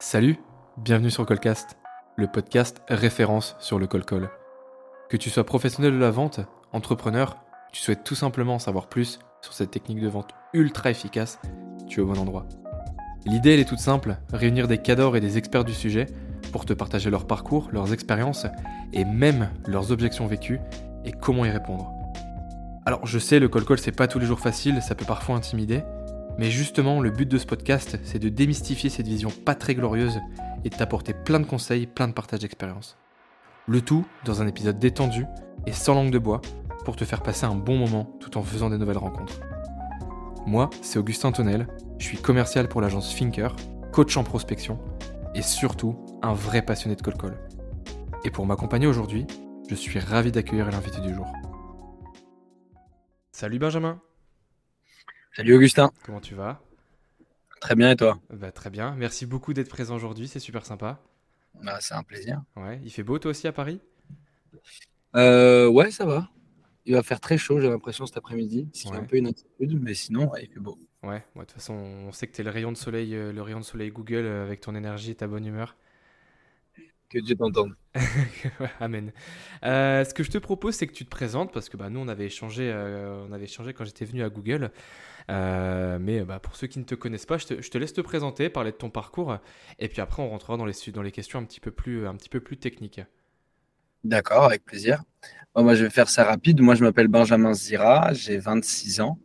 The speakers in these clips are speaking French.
Salut, bienvenue sur Colcast, le podcast référence sur le col-col. Que tu sois professionnel de la vente, entrepreneur, tu souhaites tout simplement en savoir plus sur cette technique de vente ultra efficace, tu es au bon endroit. L'idée elle est toute simple, réunir des cadors et des experts du sujet pour te partager leur parcours, leurs expériences et même leurs objections vécues et comment y répondre. Alors je sais, le col-col c'est pas tous les jours facile, ça peut parfois intimider, mais justement le but de ce podcast c'est de démystifier cette vision pas très glorieuse et de t'apporter plein de conseils, plein de partages d'expérience. Le tout dans un épisode détendu et sans langue de bois pour te faire passer un bon moment tout en faisant des nouvelles rencontres. Moi, c'est Augustin Tonnel, je suis commercial pour l'agence Finker, coach en prospection et surtout un vrai passionné de col-col. Et pour m'accompagner aujourd'hui, je suis ravi d'accueillir l'invité du jour. Salut Benjamin, Salut Augustin, comment tu vas? Très bien et toi? Bah, Très bien, merci beaucoup d'être présent aujourd'hui, c'est super sympa. bah, C'est un plaisir. Ouais, il fait beau toi aussi à Paris? Euh, ouais, ça va. Il va faire très chaud, j'ai l'impression, cet après-midi. C'est Ouais. un peu une inquiétude, mais sinon, ouais, il fait beau. Ouais, de toute façon, on sait que t'es le rayon de soleil, euh, le rayon de soleil Google euh, avec ton énergie et ta bonne humeur. Que Dieu t'entende. Amen. Euh, ce que je te propose, c'est que tu te présentes parce que bah, nous, on avait échangé, euh, on avait échangé quand j'étais venu à Google. Euh, mais bah, pour ceux qui ne te connaissent pas, je te, laisse te présenter, parler de ton parcours, et puis après, on rentrera dans les, questions un petit peu plus, techniques. D'accord, avec plaisir. Moi, je vais faire ça rapide. Moi, je m'appelle Benjamin Zira, j'ai 26 ans.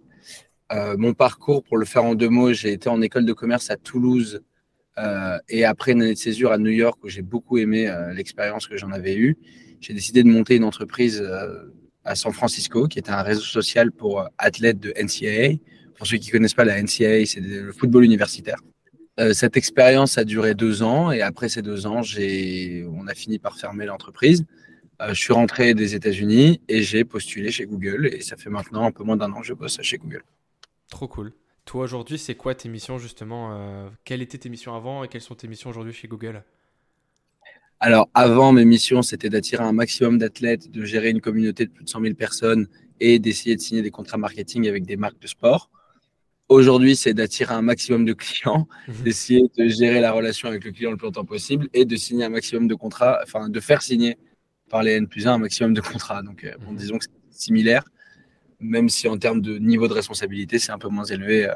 Euh, mon parcours, pour le faire en deux mots, j'ai été en école de commerce à Toulouse euh, et après une année de césure à New York où j'ai beaucoup aimé l'expérience que j'en avais eue. J'ai décidé de monter une entreprise à San Francisco qui était un réseau social pour athlètes de NCAA. Pour ceux qui ne connaissent pas la NCAA, c'est le football universitaire. Euh, cette expérience a duré deux ans et après ces deux ans, j'ai, on a fini par fermer l'entreprise. Euh, je suis rentré des États-Unis et j'ai postulé chez Google et ça fait maintenant un peu moins d'un an que je bosse chez Google. Trop cool. Toi, aujourd'hui, c'est quoi tes missions justement euh, Quelles étaient tes missions avant et quelles sont tes missions aujourd'hui chez Google? Alors, avant, mes missions, c'était d'attirer un maximum d'athlètes, de gérer une communauté de plus de 100 000 personnes et d'essayer de signer des contrats marketing avec des marques de sport. Aujourd'hui, c'est d'attirer un maximum de clients, d'essayer de gérer la relation avec le client le plus longtemps possible et de signer un maximum de contrats, enfin, de faire signer par les N plus 1 un maximum de contrats. Donc, euh, bon, Mhm. disons que c'est similaire, même si en termes de niveau de responsabilité, c'est un peu moins élevé euh,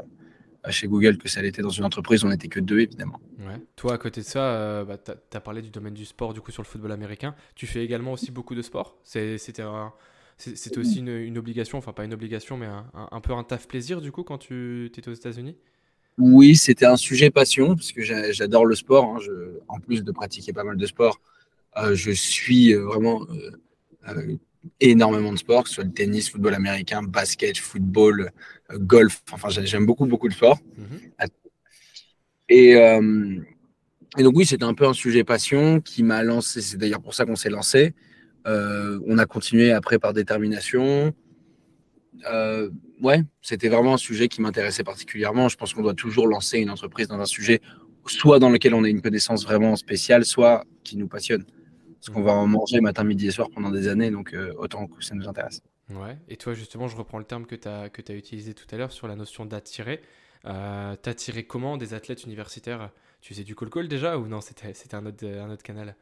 chez Google que ça l'était dans une entreprise où on n'était que deux, évidemment. Ouais. Toi, à côté de ça, euh, bah, tu as, parlé du domaine du sport, du coup, sur le football américain. Tu fais également aussi beaucoup de sport? C'était un- c'est- c'était aussi une, une obligation, enfin pas une obligation, mais un, un- un peu un taf plaisir, du coup, quand tu étais aux États-Unis? Oui, c'était un sujet passion, parce que j'a- j'adore le sport. hein. Je- en plus de pratiquer pas mal de sport, euh, je suis euh, vraiment euh, euh, énormément de sport, que ce soit le tennis, football américain, basket, football, euh, golf. Enfin, j'ai- j'aime beaucoup, beaucoup de sport. Mhm. Et, et donc, oui, c'était un peu un sujet passion qui m'a lancé. C'est d'ailleurs pour ça qu'on s'est lancé. Euh, on a continué après par détermination. Euh, ouais, c'était vraiment un sujet qui m'intéressait particulièrement. Je pense qu'on doit toujours lancer une entreprise dans un sujet, soit dans lequel on a une connaissance vraiment spéciale, soit qui nous passionne. Parce qu'on va en manger matin, midi et soir pendant des années, donc euh, autant que ça nous intéresse. Ouais. Et toi, justement, je reprends le terme que tu as, utilisé tout à l'heure sur la notion d'attirer. Euh, T'attirais comment des athlètes universitaires? Tu faisais du call-call déjà ou non? C'était un autre canal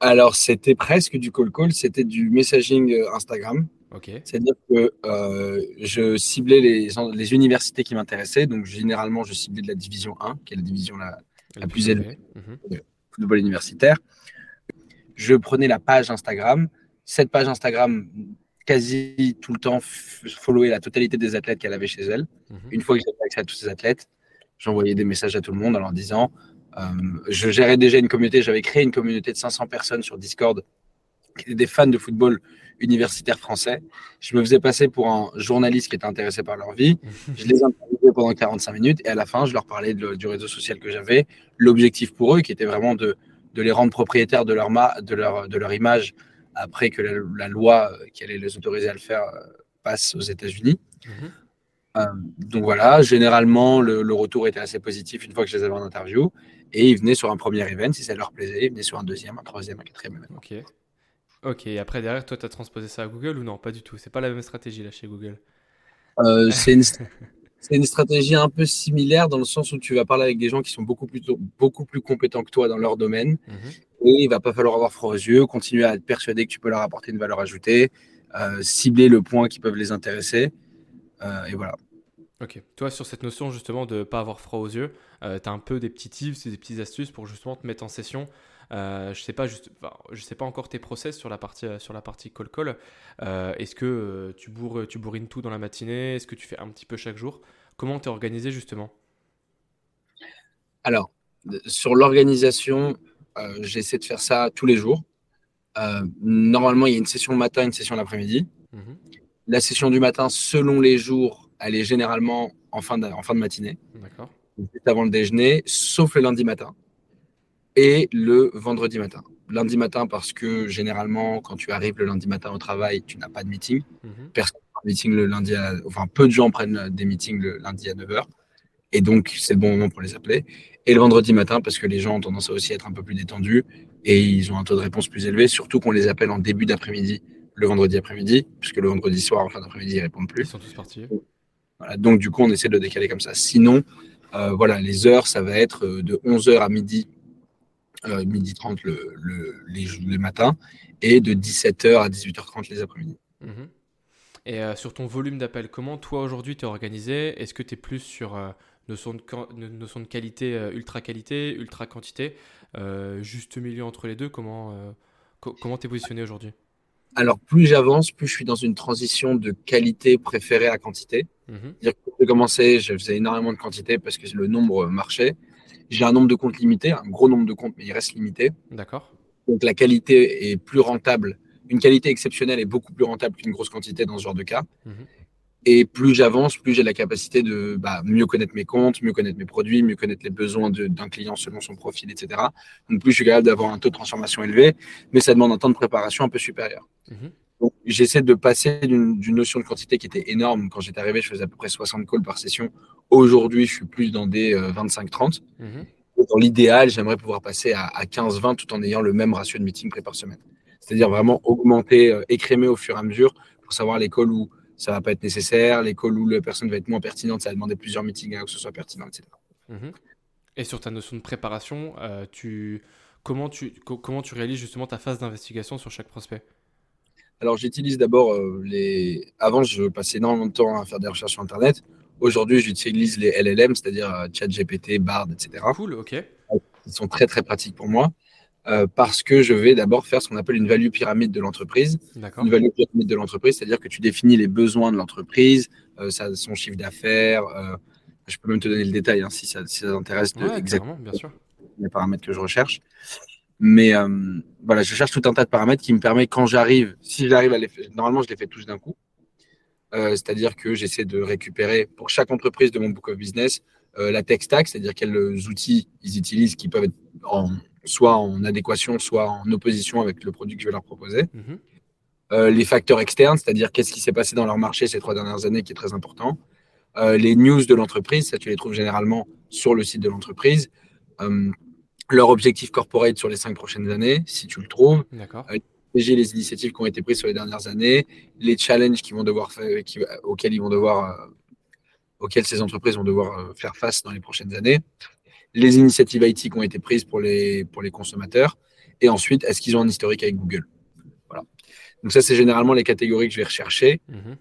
Alors, c'était presque du call call, c'était du messaging euh, Instagram. Ok. C'est-à-dire que euh, je ciblais les, les universités qui m'intéressaient. Donc, généralement, je ciblais de la division 1, qui est la division la La plus élevée. Mhm. football universitaire. Je prenais la page Instagram. Cette page Instagram, quasi tout le temps, followait la totalité des athlètes qu'elle avait chez elle. Mhm. Une fois que j'avais accès à tous ces athlètes, j'envoyais des messages à tout le monde en leur disant je gérais déjà une communauté, j'avais créé une communauté de 500 personnes sur Discord qui étaient des fans de football universitaire français. Je me faisais passer pour un journaliste qui était intéressé par leur vie. Je les interviewais pendant 45 minutes et à la fin, je leur parlais du réseau social que j'avais. L'objectif pour eux, qui était vraiment de, les rendre propriétaires de leur, image après que la, loi euh, qui allait les autoriser à le faire euh, passe aux États-Unis. Mhm. Euh, donc voilà, généralement, le, le retour était assez positif une fois que je les avais en interview. Et ils venaient sur un premier event, si ça leur plaisait, ils venaient sur un deuxième, un troisième, un quatrième event. Ok. Ok, et après derrière, toi, tu as transposé ça à Google ou non? Pas du tout. C'est pas la même stratégie là chez Google. Euh, c'est une, stratégie un peu similaire dans le sens où tu vas parler avec des gens qui sont beaucoup plus, beaucoup plus compétents que toi dans leur domaine. Mhm. Et il va pas falloir avoir froid aux yeux, continuer à être persuadé que tu peux leur apporter une valeur ajoutée, euh, cibler le point qui peuvent les intéresser. Euh, et voilà. Ok. Toi, sur cette notion justement de ne pas avoir froid aux yeux, euh, tu as un peu des petits tips, des petites astuces pour justement te mettre en session. Euh, je sais pas juste, je sais pas encore tes process sur la partie sur la partie call call. Euh, est-ce que tu bourres, tu bourrines tout dans la matinée? Est-ce que tu fais un petit peu chaque jour? Comment t'es organisé justement? Alors, sur l'organisation, j'essaie de faire ça tous les jours. normalement, il y a une session le matin, une session l'après-midi. Mhm. La session du matin, selon les jours, elle est généralement en fin de, en fin de matinée, juste avant le déjeuner, sauf le lundi matin et le vendredi matin. Lundi matin, parce que généralement, quand tu arrives le lundi matin au travail, tu n'as pas de meeting. Mhm. Personne n'a meeting le lundi, enfin peu de gens prennent des meetings le lundi à 9h. Et donc, c'est le bon moment pour les appeler. Et le vendredi matin, parce que les gens ont tendance à aussi être un peu plus détendus et ils ont un taux de réponse plus élevé, surtout qu'on les appelle en début d'après-midi, le vendredi après-midi, puisque le vendredi soir, en fin d'après-midi, ils répondent plus. Ils sont tous partis donc, du coup, on essaie de le décaler comme ça. Sinon, euh, voilà, les heures, ça va être euh, de 11h à midi, euh, midi 30 le, les, les, et de 17h à 18h30 les après-midi. Mhm. Et sur ton volume d'appels, comment toi aujourd'hui tu organisé? Est-ce que tu es plus sur notion, de, notion de qualité, ultra qualité, ultra quantité, juste milieu entre les deux Comment comment tu es positionné aujourd'hui? Alors, plus j'avance, plus je suis dans une transition de qualité préférée à quantité. Mhm. Quand j'ai commencé, je faisais énormément de quantité parce que le nombre marchait. J'ai un nombre de comptes limité, un gros nombre de comptes, mais il reste limité. D'accord. Donc, la qualité est plus rentable. Une qualité exceptionnelle est beaucoup plus rentable qu'une grosse quantité dans ce genre de cas. Mhm. Et plus j'avance, plus j'ai la capacité de bah, mieux connaître mes comptes, mieux connaître mes produits, mieux connaître les besoins d'un client selon son profil, etc. Donc plus je suis capable d'avoir un taux de transformation élevé, mais ça demande un temps de préparation un peu supérieur. Mhm. Donc j'essaie de passer d'une notion de quantité qui était énorme. Quand j'étais arrivé, je faisais à peu près 60 calls par session. Aujourd'hui, je suis plus dans des 25-30. Euh, mhm. Dans l'idéal, j'aimerais pouvoir passer à, 15-20 tout en ayant le même ratio de meeting pré par semaine. C'est-à-dire vraiment augmenter, euh, écrémer au fur et à mesure pour savoir les calls où ça va pas être nécessaire. Les calls où la personne va être moins pertinente, ça va demander plusieurs meetings avant que ce soit pertinent, etc. Mhm. Et sur ta notion de préparation, euh, tu... Comment, tu... comment tu réalises justement ta phase d'investigation sur chaque prospect? Alors, j'utilise d'abord euh, les. Avant, je passais énormément de temps à faire des recherches sur Internet. Aujourd'hui, j'utilise les LLM, c'est-à-dire euh, ChatGPT, Bard, etc. Cool, ok. Ils sont très, très pratiques pour moi. Euh, parce que je vais d'abord faire ce qu'on appelle une value pyramide de l'entreprise. Une value pyramide de l'entreprise, c'est-à-dire que tu définis les besoins de l'entreprise, euh, son chiffre d'affaires. Euh, je peux même te donner le détail hein, si ça, si ça t'intéresse exactement bien sûr. les paramètres que je recherche. Mais voilà, je cherche tout un tas de paramètres qui me permettent quand j'arrive, si j'arrive à les faire, normalement je les fais tous d'un coup. c'est-à-dire que j'essaie de récupérer pour chaque entreprise de mon book of business la tech stack, c'est-à-dire quels outils ils utilisent qui peuvent être en, soit en adéquation, soit en opposition avec le produit que je vais leur proposer. Mhm. Euh, les facteurs externes, c'est-à-dire qu'est-ce qui s'est passé dans leur marché ces trois dernières années, qui est très important. Euh, les news de l'entreprise, ça tu les trouves généralement sur le site de l'entreprise. Euh, leur objectif corporate sur les cinq prochaines années, si tu le trouves. D'accord. les initiatives qui ont été prises sur les dernières années, les challenges qui vont devoir auxquels ils vont devoir, auxquels ces entreprises vont devoir faire face dans les prochaines années les initiatives IT qui ont été prises pour les, pour les consommateurs, et ensuite, est-ce qu'ils ont un historique avec Google? Voilà. Donc ça, c'est généralement les catégories que je vais rechercher. Mhm.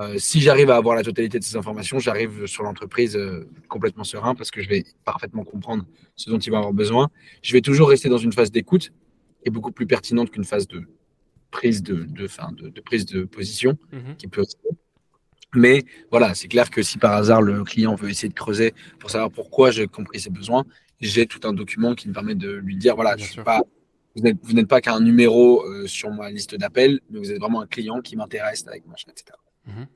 Euh, si j'arrive à avoir la totalité de ces informations, j'arrive sur l'entreprise euh, complètement serein parce que je vais parfaitement comprendre ce dont il va avoir besoin. Je vais toujours rester dans une phase d'écoute qui est beaucoup plus pertinente qu'une phase de prise de, de, fin, de, prise de position mhm. qui peut mais voilà, c'est clair que si par hasard le client veut essayer de creuser pour savoir pourquoi j'ai compris ses besoins, j'ai tout un document qui me permet de lui dire voilà, je suis pas, vous n'êtes pas qu'un numéro euh, sur ma liste d'appels, mais vous êtes vraiment un client qui m'intéresse avec machin, etc. Mhm.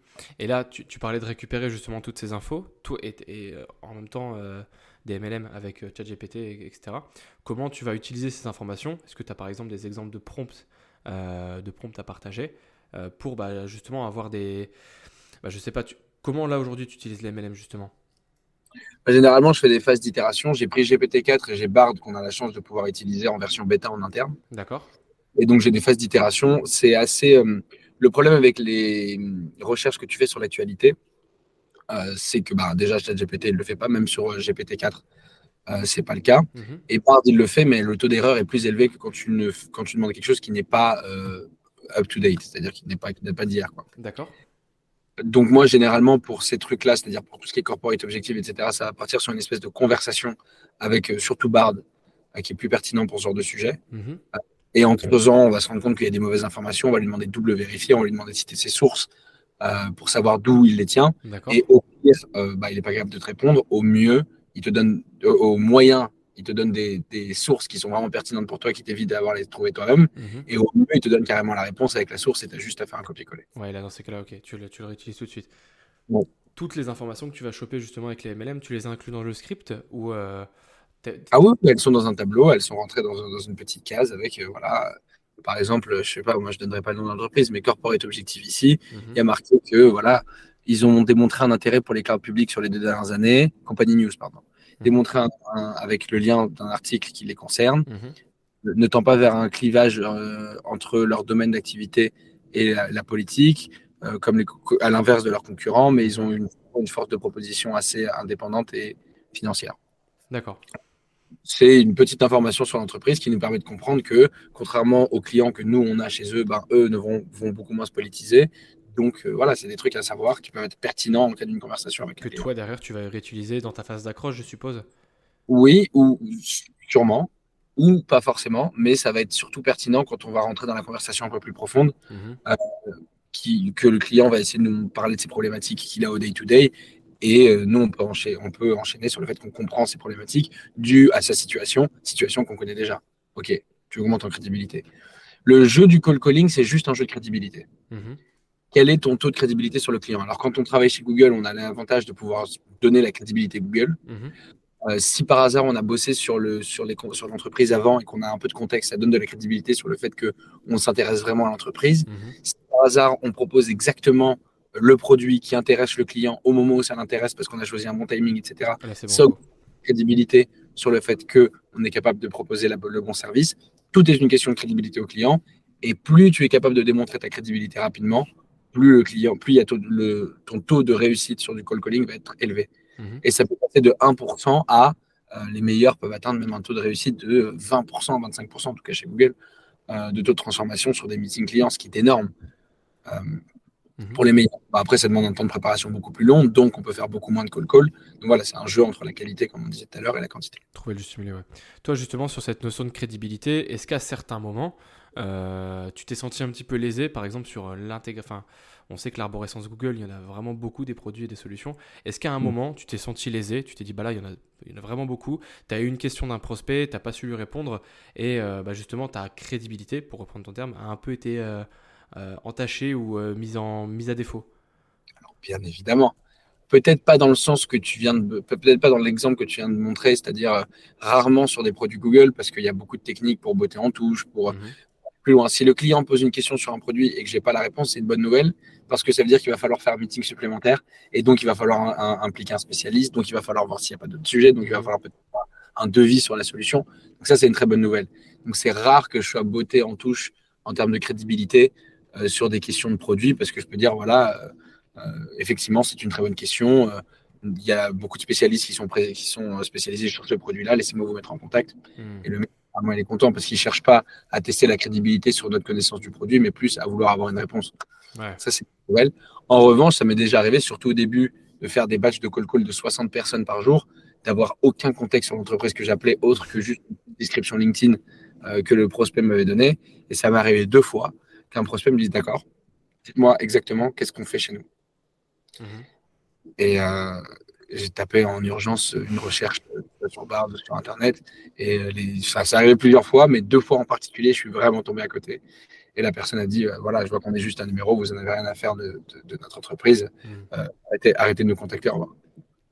Et là, tu, parlais de récupérer justement toutes ces infos, tout et, euh, en même temps euh, des MLM avec ChatGPT, etc. Comment tu vas utiliser ces informations? Est-ce que tu as par exemple des exemples de prompts, de prompts à partager pour bah, justement avoir des bah, je sais pas, comment là aujourd'hui tu utilises les MLM justement? Bah, Généralement, je fais des phases d'itération. J'ai pris GPT-4 et j'ai Bard qu'on a la chance de pouvoir utiliser en version bêta en interne. D'accord. Et donc, j'ai des phases d'itération. C'est assez. Euh, le problème avec les recherches que tu fais sur l'actualité, euh, c'est que bah, déjà ChatGPT ne le fait pas, même sur euh, GPT-4, euh, c'est pas le cas. Mhm. Et Bard, il le fait, mais le taux d'erreur est plus élevé que quand tu, ne, quand tu demandes quelque chose qui n'est pas up-to-date, c'est-à-dire qui n'est pas, qui n'est pas d'hier. quoi. D'accord. Donc moi, généralement, pour ces trucs-là, c'est-à-dire pour tout ce qui est corporate objective, etc., ça va partir sur une espèce de conversation avec euh, surtout Bard, euh, qui est plus pertinent pour ce genre de sujet. Mhm. Et en creusant, on va se rendre compte qu'il y a des mauvaises informations, on va lui demander de double vérifier, on va lui demander de citer ses sources euh, pour savoir d'où il les tient. Et au pire, euh, bah, il n'est pas capable de te répondre. Au mieux, il te donne, euh, au moyen, il te donne des, des sources qui sont vraiment pertinentes pour toi, qui t'évitent d'avoir les trouver toi-même. Mhm. Et au mieux, il te donne carrément la réponse avec la source et tu as juste à faire un copier-coller. Ouais, là, dans ces cas-là, ok, tu le, tu le réutilises tout de suite. Bon. Toutes les informations que tu vas choper justement avec les MLM, tu les inclus dans le script ou euh, Ah oui, elles sont dans un tableau, elles sont rentrées dans, un- dans une petite case avec, euh, voilà, par exemple, je sais pas, moi je donnerai pas le nom d'entreprise, mais Corporate Objective ici, Mhm. il y a marqué que, voilà, ils ont démontré un intérêt pour les clouds publics sur les deux dernières années, Company News, pardon, un- un- avec le lien d'un article qui les concerne, Mhm. ne tend pas vers un clivage euh, entre leur domaine d'activité et la, la politique, euh, comme les, à l'inverse de leurs concurrents, mais ils ont une, une force de proposition assez indépendante et financière. D'accord. C'est une petite information sur l'entreprise qui nous permet de comprendre que, contrairement aux clients que nous, on a chez eux, ben, eux ne vont, vont beaucoup moins se politiser. Donc euh, voilà, c'est des trucs à savoir qui peuvent être pertinents en cas d'une conversation avec Que toi, derrière, tu vas réutiliser dans ta phase d'accroche, je suppose? Oui, ou sûrement, ou pas forcément, mais ça va être surtout pertinent quand on va rentrer dans la conversation un peu plus profonde, Mhm. qui, que le client va essayer de nous parler de ses problématiques qu'il a au day-to-day. Et euh, nous, on peut, enchaîner, on peut enchaîner sur le fait qu'on comprend ces problématiques dues à sa situation, situation qu'on connaît déjà. Ok, tu augmentes en crédibilité. Le jeu du call calling, c'est juste un jeu de crédibilité. Mhm. Quel est ton taux de crédibilité sur le client? Alors, quand on travaille chez Google, on a l'avantage de pouvoir donner la crédibilité Google. Mhm. Euh, si par hasard on a bossé sur le sur les sur l'entreprise avant et qu'on a un peu de contexte, ça donne de la crédibilité sur le fait que on s'intéresse vraiment à l'entreprise. Mhm. Si par hasard on propose exactement le produit qui intéresse le client au moment où ça l'intéresse parce qu'on a choisi un bon timing, etc. Ah, Là, bon. Ça crédibilité sur le fait que on est capable de proposer la- le bon service. Tout est une question de crédibilité au client. Et plus tu es capable de démontrer ta crédibilité rapidement, plus le client, plus il y a taux- le, ton taux de réussite sur du call calling va être élevé. Mhm. Et ça peut passer de 1% à euh, les meilleurs peuvent atteindre même un taux de réussite de 20%, 25% en tout cas chez Google, euh, de taux de transformation sur des meetings clients, ce qui est énorme euh, Mhm. pour les meilleurs. Bah, après, ça demande un temps de préparation beaucoup plus long, donc on peut faire beaucoup moins de call-call. Donc voilà, c'est un jeu entre la qualité, comme on disait tout à l'heure, et la quantité. Trouver le juste milieu, ouais. Toi, justement, sur cette notion de crédibilité, est-ce qu'à certains moments, euh, tu t'es senti un petit peu lésé, par exemple, sur l'intégration Enfin, on sait que l'arborescence Google, il y en a vraiment beaucoup des produits et des solutions. Est-ce qu'à un Mm. moment, tu t'es senti lésé Tu t'es dit, bah là, il y en a, il y en a vraiment beaucoup. Tu as eu une question d'un prospect, tu n'as pas su lui répondre, et euh, bah, justement, ta crédibilité, pour reprendre ton terme, a un peu été euh, euh, entachée ou euh, mise, en, mise à défaut? Alors, bien évidemment. Peut-être pas dans le sens que tu viens de, peut-être pas dans l'exemple que tu viens de montrer, c'est-à-dire euh, rarement sur des produits Google, parce qu'il y a beaucoup de techniques pour botter en touche, pour Mhm. Plus loin. Si le client pose une question sur un produit et que j'ai pas la réponse, c'est une bonne nouvelle parce que ça veut dire qu'il va falloir faire un meeting supplémentaire et donc il va falloir un- un- impliquer un spécialiste, donc il va falloir voir s'il n'y a pas d'autres sujets, donc il va falloir peut-être un devis sur la solution. Donc ça, c'est une très bonne nouvelle. Donc c'est rare que je sois botté en touche en termes de crédibilité euh, sur des questions de produits parce que je peux dire, voilà, euh, euh, effectivement, c'est une très bonne question. Euh, il y a beaucoup de spécialistes qui sont, pré- qui sont spécialisés sur ce produit-là. Laissez-moi vous mettre en contact. Mhm. Et le vraiment, il est content parce qu'il ne cherche pas à tester la crédibilité sur notre connaissance du produit, mais plus à vouloir avoir une réponse. Ouais. Ça, c'est nouvelle. En revanche, ça m'est déjà arrivé, surtout au début, de faire des batchs de call call de 60 personnes par jour, d'avoir aucun contexte sur l'entreprise que j'appelais autre que juste une description LinkedIn euh, que le prospect m'avait donnée. Et ça m'est arrivé deux fois qu'un prospect me dise D'accord, dites-moi exactement qu'est-ce qu'on fait chez nous. Mhm. Et euh, j'ai tapé en urgence une recherche euh, sur Bard, sur Internet. Et euh, les, ça, ça arrivé plusieurs fois, mais deux fois en particulier, je suis vraiment tombé à côté. Et la personne a dit euh, voilà, je vois qu'on est juste un numéro, vous n'en avez rien à faire de, de- de notre entreprise. Euh, arrêtez, arrêtez de nous contacter. Au revoir.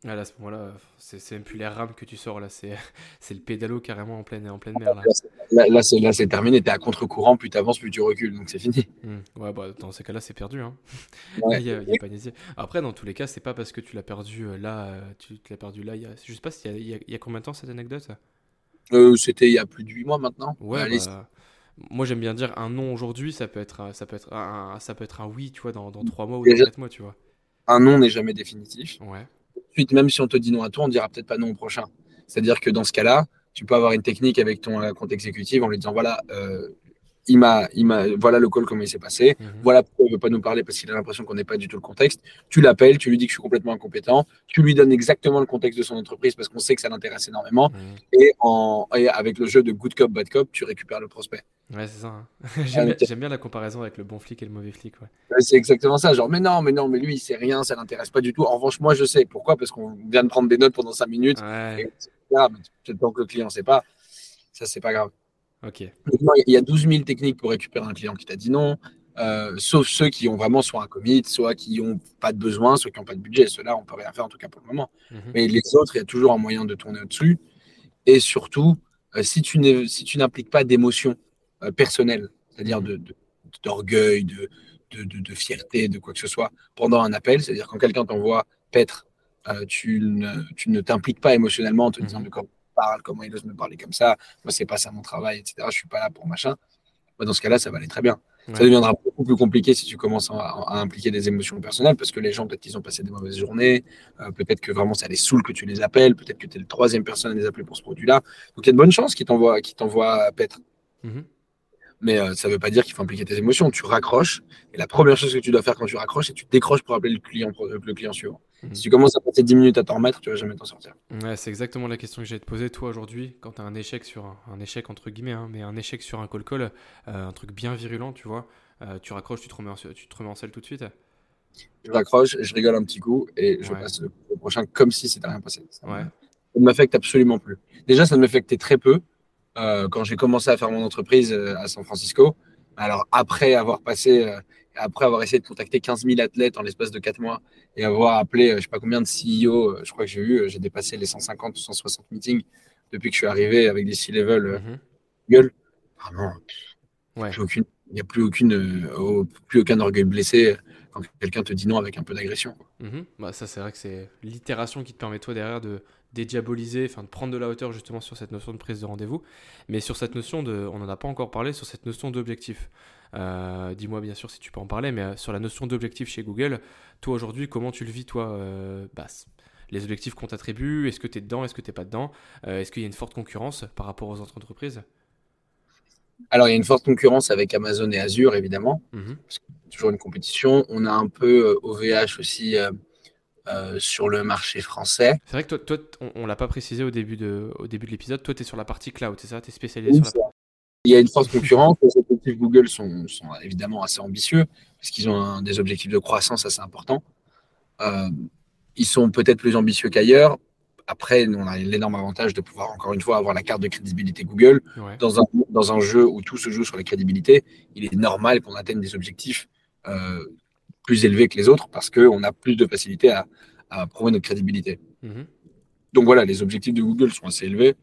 Ah, là, à ce moment-là, c'est même plus les rames que tu sors, là, c'est le pédalo carrément en pleine, en pleine mer. Là. Là, c'est- Là, c'est, terminé. Tu es à contre-courant, plus tu avances, plus tu recules. Donc c'est fini. Hmm. Ouais, bah, dans ces cas-là, c'est perdu. Hein. Ouais. Il y a, il y a pas d'hésiter. Après, dans tous les cas, c'est pas parce que tu l'as perdu euh, là, euh, tu, l'as perdu là. Il y a, je sais pas il y a- il y a combien de temps cette anecdote? Euh, c'était il y a plus de 8 mois maintenant. Ouais, Allez, bah, moi j'aime bien dire un non aujourd'hui, ça peut être, un- ça peut être un, ça peut être un oui, tu vois, dans, dans 3 mois ou dans Déjà- 4 mois, tu vois. un non n'est jamais définitif. Ouais. Même si on te dit non à toi, on dira peut-être pas non au prochain. C'est-à-dire que dans ce cas-là, tu peux avoir une technique avec ton euh, compte exécutif en lui disant voilà, euh, il m'a, il m'a, voilà le call, comment il s'est passé. Mhm. Voilà pourquoi il veut pas nous parler parce qu'il a l'impression qu'on n'est pas du tout le contexte. Tu l'appelles, tu lui dis que je suis complètement incompétent. Tu lui donnes exactement le contexte de son entreprise parce qu'on sait que ça l'intéresse énormément. Mhm. Et, en, et avec le jeu de good cop, bad cop, tu récupères le prospect. Ouais, c'est ça. hein. J'aime bien, ok. j'aime bien la comparaison avec le bon flic et le mauvais flic. Ouais. Ouais, C'est exactement ça. Genre, mais non, mais non, mais lui, il sait rien, ça l'intéresse pas du tout. En revanche, moi, je sais. Pourquoi? Parce qu'on vient de prendre des notes pendant cinq minutes. Ouais, Et là, mais peut-être que le client ne sait pas. Ça, c'est pas grave. Ok. Il y a 12 000 techniques pour récupérer un client qui t'a dit non, euh, sauf ceux qui ont vraiment soit un commit, soit qui n'ont pas de besoin, soit qui n'ont pas de budget. Ceux-là, on peut rien faire en tout cas pour le moment. Mhm. Mais les autres, il y a toujours un moyen de tourner au-dessus. Et surtout, euh, si tu si n'impliques pas d'émotion euh, personnelle, c'est-à-dire de- d'orgueil, de, de, de- de fierté, de quoi que ce soit, pendant un appel, c'est-à-dire quand quelqu'un t'envoie paître, tu ne t'impliques pas émotionnellement en te disant Mhm. de comment il parle, comment il ose me parler comme ça, moi c'est pas ça mon travail, etc. Je suis pas là pour machin. Moi, dans ce cas-là, ça va aller très bien. Ouais. Ça deviendra beaucoup plus compliqué si tu commences à, à impliquer des émotions personnelles parce que les gens, peut-être qu'ils ont passé des mauvaises journées, euh, peut-être que vraiment ça les saoule que tu les appelles, peut-être que tu es le troisième personne à les appeler pour ce produit-là. Donc il y a de bonnes chances qu'ils t'envoient qu'ils t'envoient paître. Mhm. Mais euh, ça ne veut pas dire qu'il faut impliquer tes émotions. Tu raccroches et la première chose que tu dois faire quand tu raccroches, c'est que tu décroches pour appeler le client, le client suivant. Mhm. Si tu commences à passer 10 minutes à t'en remettre, tu vas jamais t'en sortir. Ouais, c'est exactement la question que j'allais te poser. Toi, aujourd'hui, quand tu as un échec sur un, un échec entre guillemets, hein, mais un échec sur un call-call, euh, un truc bien virulent, tu vois, euh, tu raccroches, tu te, remets en, tu te remets en selle tout de suite? Je raccroche, je rigole un petit coup et je Ouais. passe au prochain comme si c'était rien passé. Ça Ouais. ne m'affecte absolument plus. Déjà, ça ne m'affectait très peu euh, quand j'ai commencé à faire mon entreprise à San Francisco. Alors, après avoir passé, après avoir essayé de contacter 15 000 athlètes en l'espace de 4 mois et avoir appelé, euh, je sais pas combien de CEO, euh, je crois que j'ai eu, euh, j'ai dépassé les 150 ou 160 meetings depuis que je suis arrivé avec des C-level Mhm. Google. Vraiment, Ouais. plus aucune, il n'y a plus, aucune, au- plus aucun orgueil blessé quand quelqu'un te dit non avec un peu d'agression. Mhm. Bah, ça, c'est vrai que c'est l'itération qui te permet, toi, derrière, de dédiaboliser, enfin, de prendre de la hauteur, justement, sur cette notion de prise de rendez-vous. Mais sur cette notion de. On n'en a pas encore parlé, sur cette notion d'objectif. Euh, Dis-moi, bien sûr, si tu peux en parler, mais euh, sur la notion d'objectif chez Google, toi, aujourd'hui, comment tu le vis, toi euh, bah, les objectifs qu'on t'attribue, est-ce que tu es dedans, est-ce que tu n'es pas dedans Euh, Est-ce qu'il y a une forte concurrence par rapport aux autres entreprises? Alors, il y a une forte concurrence avec Amazon et Azure, évidemment. Mhm. toujours une compétition. On a un peu OVH aussi euh, sur le marché français. C'est vrai que toi, on, on l'a pas précisé au début de, au début de l'épisode, toi, tu es sur la partie cloud, c'est ça? Tu es spécialisé sur la Il y a une forte concurrence. Les objectifs Google sont, sont évidemment assez ambitieux parce qu'ils ont un- des objectifs de croissance assez importants. Euh, ils sont peut-être plus ambitieux qu'ailleurs. Après, nous, on a l'énorme avantage de pouvoir, encore une fois, avoir la carte de crédibilité Google. Ouais. Dans un, dans un jeu où tout se joue sur la crédibilité, il est normal qu'on atteigne des objectifs euh, plus élevés que les autres parce qu'on a plus de facilité à, à prouver notre crédibilité. Mhm. Donc voilà, les objectifs de Google sont assez élevés,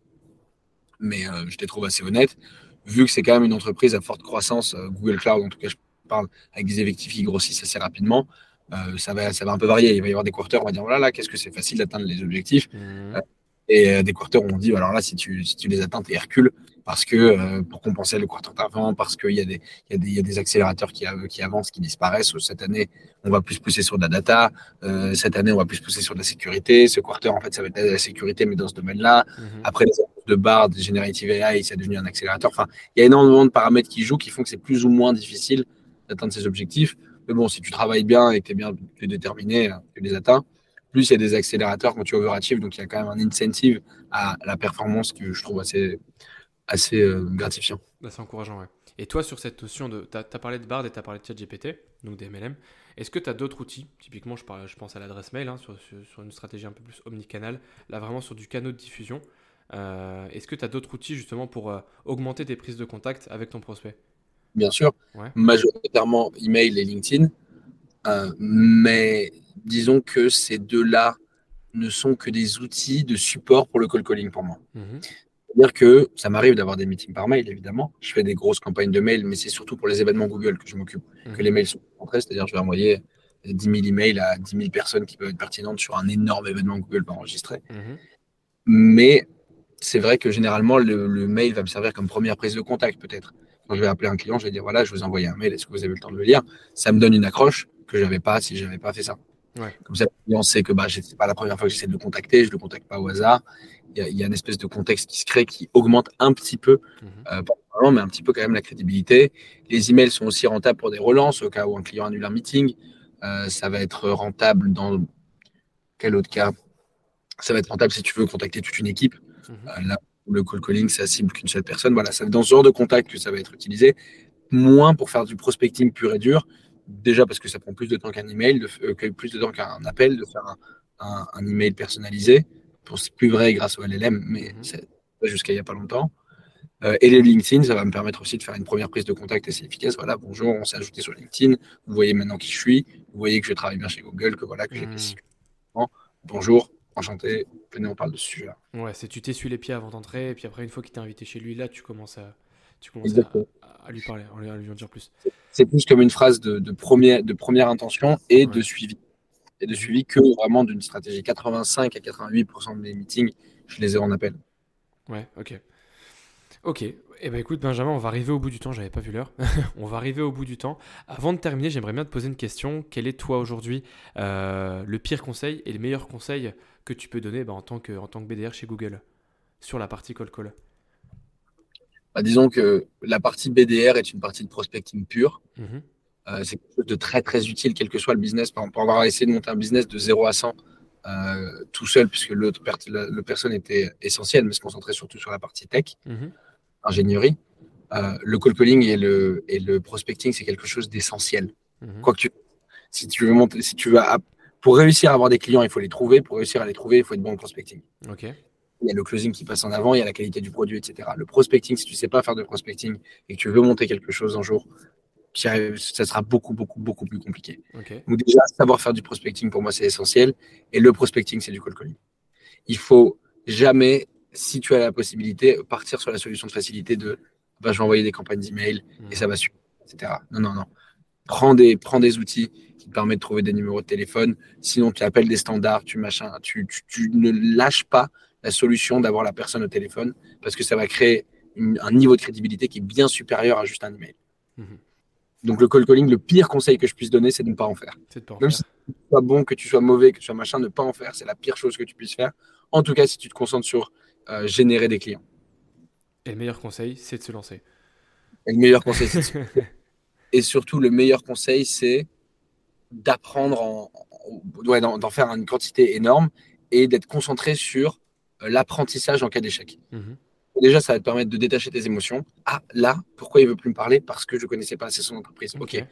mais euh, je les trouve assez honnêtes. Vu que c'est quand même une entreprise à forte croissance, euh, Google Cloud, en tout cas, je parle avec des effectifs qui grossissent assez rapidement, euh, ça, va, ça va un peu varier. Il va y avoir des quarters, on va dire, voilà, là, qu'est-ce que c'est facile d'atteindre les objectifs. Mhm. Et euh, des quarters, on dit, alors là, si tu, si tu les atteins, t'es Hercule, parce que euh, pour compenser le quarter d'avant, parce qu'il y, a des- il y, a des- il y a des accélérateurs qui, av- qui avancent, qui disparaissent. Cette année, on va plus pousser sur de la data. Euh, cette année, on va plus pousser sur de la sécurité. Ce quarter, en fait, ça va être de la sécurité, mais dans ce domaine-là. Mhm. Après, les de Bard, de Generative AI, c'est devenu un accélérateur. Enfin, il y a énormément de paramètres qui jouent, qui font que c'est plus ou moins difficile d'atteindre ces objectifs. Mais bon, si tu travailles bien et que tu es bien es déterminé, euh, tu les atteins. Plus il y a des accélérateurs quand tu overachieve, donc il y a quand même un incentive à la performance que je trouve assez, assez euh, gratifiant. Bah, c'est encourageant, ouais. Et toi, sur cette notion de. Tu as, parlé de Bard et tu as parlé de ChatGPT, donc des MLM. Est-ce que tu as d'autres outils? Typiquement, je, parle- je pense à l'adresse mail, hein, sur, sur- sur une stratégie un peu plus omnicanal, là vraiment sur du canal de diffusion. Euh, Est-ce que tu as d'autres outils justement pour euh, augmenter tes prises de contact avec ton prospect? Bien sûr, Ouais. majoritairement email et LinkedIn. Euh, mais disons que ces deux-là ne sont que des outils de support pour le call calling pour moi. Mhm. C'est-à-dire que ça m'arrive d'avoir des meetings par mail, évidemment. Je fais des grosses campagnes de mail, mais c'est surtout pour les événements Google que je m'occupe, Mhm. que les mails sont rentrés. C'est-à-dire que je vais envoyer 10 000 emails à 10 000 personnes qui peuvent être pertinentes sur un énorme événement Google pas enregistré. Mhm. Mais c'est vrai que généralement, le, le mail va me servir comme première prise de contact, peut-être. Quand je vais appeler un client, je vais dire voilà, je vous ai envoyé un mail, est-ce que vous avez eu le temps de le lire? Ça me donne une accroche que je n'avais pas si je n'avais pas fait ça. Comme ça, le client sait que bah, c'est pas la première fois que j'essaie de le contacter, je ne le contacte pas au hasard. Il y, a, une espèce de contexte qui se crée qui augmente un petit peu, mhm. euh, pas mais un petit peu quand même la crédibilité. Les emails sont aussi rentables pour des relances au cas où un client annule un meeting. Euh, ça va être rentable dans quel autre cas? Ça va être rentable si tu veux contacter toute une équipe. Mhm. Euh, là, le call calling, ça cible qu'une seule personne. Voilà, c'est dans ce genre de contact que ça va être utilisé. Moins pour faire du prospecting pur et dur, déjà parce que ça prend plus de temps qu'un email, de, plus de temps qu'un appel, de faire un, un, email personnalisé. C'est plus vrai grâce au LLM, mais mhm. c'est jusqu'à il n'y a pas longtemps. Euh, et les LinkedIn, ça va me permettre aussi de faire une première prise de contact assez efficace. Voilà, bonjour, on s'est ajouté sur LinkedIn. Vous voyez maintenant qui je suis. Vous voyez que je travaille bien chez Google, que voilà, que j'ai mmh. Bonjour, enchanté. Venez, on parle de ce sujet-là. Ouais, c'est tu t'essuies les pieds avant d'entrer, et puis après, une fois qu'il t'a invité chez lui, là, tu commences à, tu commences à, lui parler, à lui en dire plus. C'est plus comme une phrase de, de, première, de première intention et de suivi. Et de suivi que vraiment d'une stratégie. 85 à 88% de mes meetings, je les ai en appel. Ouais, ok. Ok, eh ben écoute Benjamin, on va arriver au bout du temps, j'avais pas vu l'heure. on va arriver au bout du temps. Avant de terminer, j'aimerais bien te poser une question. Quel est toi aujourd'hui euh, le pire conseil et le meilleur conseil que tu peux donner bah, en, tant que, en tant que BDR chez Google sur la partie call call? Bah, Disons que la partie BDR est une partie de prospecting pure. Mhm. Euh, c'est quelque chose de très très utile, quel que soit le business. Pour avoir essayé de monter un business de 0 à 100 euh, tout seul, puisque l'autre la, personne était essentielle, mais se concentrait surtout sur la partie tech. Mhm ingénierie, euh, le cold calling et le, et le prospecting, c'est quelque chose d'essentiel. Mhm. Quoi que tu, si tu veux monter, si tu veux, pour réussir à avoir des clients, il faut les trouver. Pour réussir à les trouver, il faut être bon en prospecting. Ok. Il y a le closing qui passe en avant, il y a la qualité du produit, etc. Le prospecting, si tu ne sais pas faire de prospecting et que tu veux monter quelque chose un jour, ça sera beaucoup, beaucoup, beaucoup plus compliqué. Donc déjà, savoir faire du prospecting, pour moi, c'est essentiel. Et le prospecting, c'est du cold calling. Il faut jamais si tu as la possibilité, partir sur la solution de facilité de bah, je vais envoyer des campagnes d'email et ça va suivre, etc. Non, non, non. Prends des, prends des outils qui te permettent de trouver des numéros de téléphone. Sinon, tu appelles des standards, tu machin. Tu, tu, ne lâches pas la solution d'avoir la personne au téléphone parce que ça va créer un niveau de crédibilité qui est bien supérieur à juste un email. Mhm. Donc, le call calling, le pire conseil que je puisse donner, c'est de ne pas en faire. Même si tu sois bon, que tu sois mauvais, que tu sois machin, ne pas en faire, c'est la pire chose que tu puisses faire. En tout cas, si tu te concentres sur euh, générer des clients. Et le meilleur conseil, c'est de se lancer. Et le meilleur conseil, c'est de se lancer. Et surtout, le meilleur conseil, c'est d'apprendre, en, d'en faire une quantité énorme et d'être concentré sur euh, l'apprentissage en cas d'échec. Mhm. Déjà, ça va te permettre de détacher tes émotions. Ah, là, pourquoi il veut plus me parler? Parce que je ne connaissais pas assez son entreprise. Ok.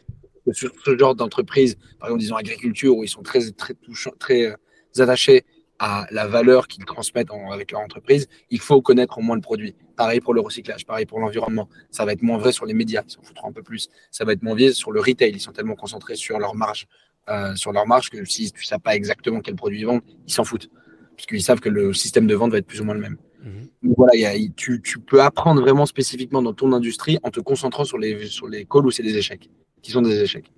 Sur ce genre d'entreprise, par exemple, disons agriculture, où ils sont très, très, touchants, très euh, attachés à la valeur qu'ils transmettent avec leur entreprise, il faut connaître au moins le produit. Pareil pour le recyclage, pareil pour l'environnement. Ça va être moins vrai sur les médias, ils s'en foutront un peu plus. Ça va être moins vrai sur le retail, ils sont tellement concentrés sur leur marge, euh, sur leur marge que si tu ne sais pas exactement quel produit ils vendent, ils s'en foutent. Puisqu'ils savent que le système de vente va être plus ou moins le même. Mhm. voilà, tu, tu, peux apprendre vraiment spécifiquement dans ton industrie en te concentrant sur les, sur les calls où c'est des échecs, qui sont des échecs.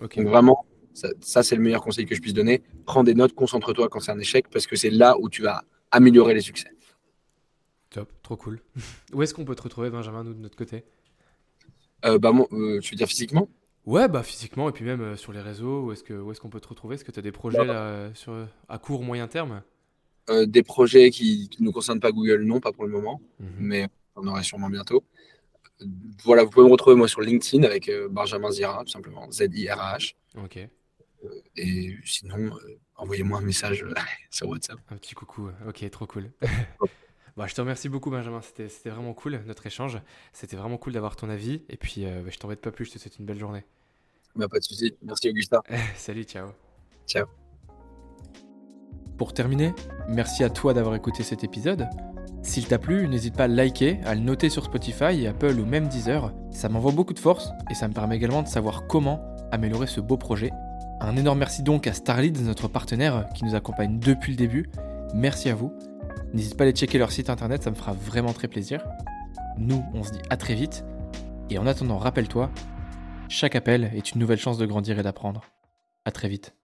Donc vraiment, ça, c'est le meilleur conseil que je puisse donner. Prends des notes, concentre-toi quand c'est un échec, parce que c'est là où tu vas améliorer les succès. Top, trop cool. où est-ce qu'on peut te retrouver, Benjamin, nous, de notre côté? Euh, bah, euh, Tu veux dire physiquement? Ouais, bah physiquement, et puis même euh, sur les réseaux, où est-ce qu'on est qu'on peut te retrouver? Est-ce que tu as des projets bah, sur, à court, moyen terme? Des projets qui, ne concernent pas Google, non, pas pour le moment, mhm. mais on aura sûrement bientôt voilà, vous pouvez me retrouver moi sur LinkedIn avec Benjamin Zira, tout simplement, Z-I-R-A-H. Ok. Euh, et sinon, euh, envoyez-moi un message euh, sur WhatsApp. Un petit coucou, ok, trop cool. Bah, je te remercie beaucoup, Benjamin. C'était vraiment cool, notre échange. C'était vraiment cool d'avoir ton avis. Et puis, bah, je t'embête pas plus. Je te souhaite une belle journée. Bah, pas de souci. Merci, Augustin. Salut, ciao. Ciao. Pour terminer, merci à toi d'avoir écouté cet épisode. S'il t'a plu, n'hésite pas à liker, à le noter sur Spotify, Apple ou même Deezer. Ça m'envoie beaucoup de force et ça me permet également de savoir comment améliorer ce beau projet un énorme merci donc à Starlead, notre partenaire qui nous accompagne depuis le début. Merci à vous. N'hésite pas à aller checker leur site internet, ça me fera vraiment très plaisir. Nous, on se dit à très vite. Et en attendant, rappelle-toi, chaque appel est une nouvelle chance de grandir et d'apprendre. À très vite.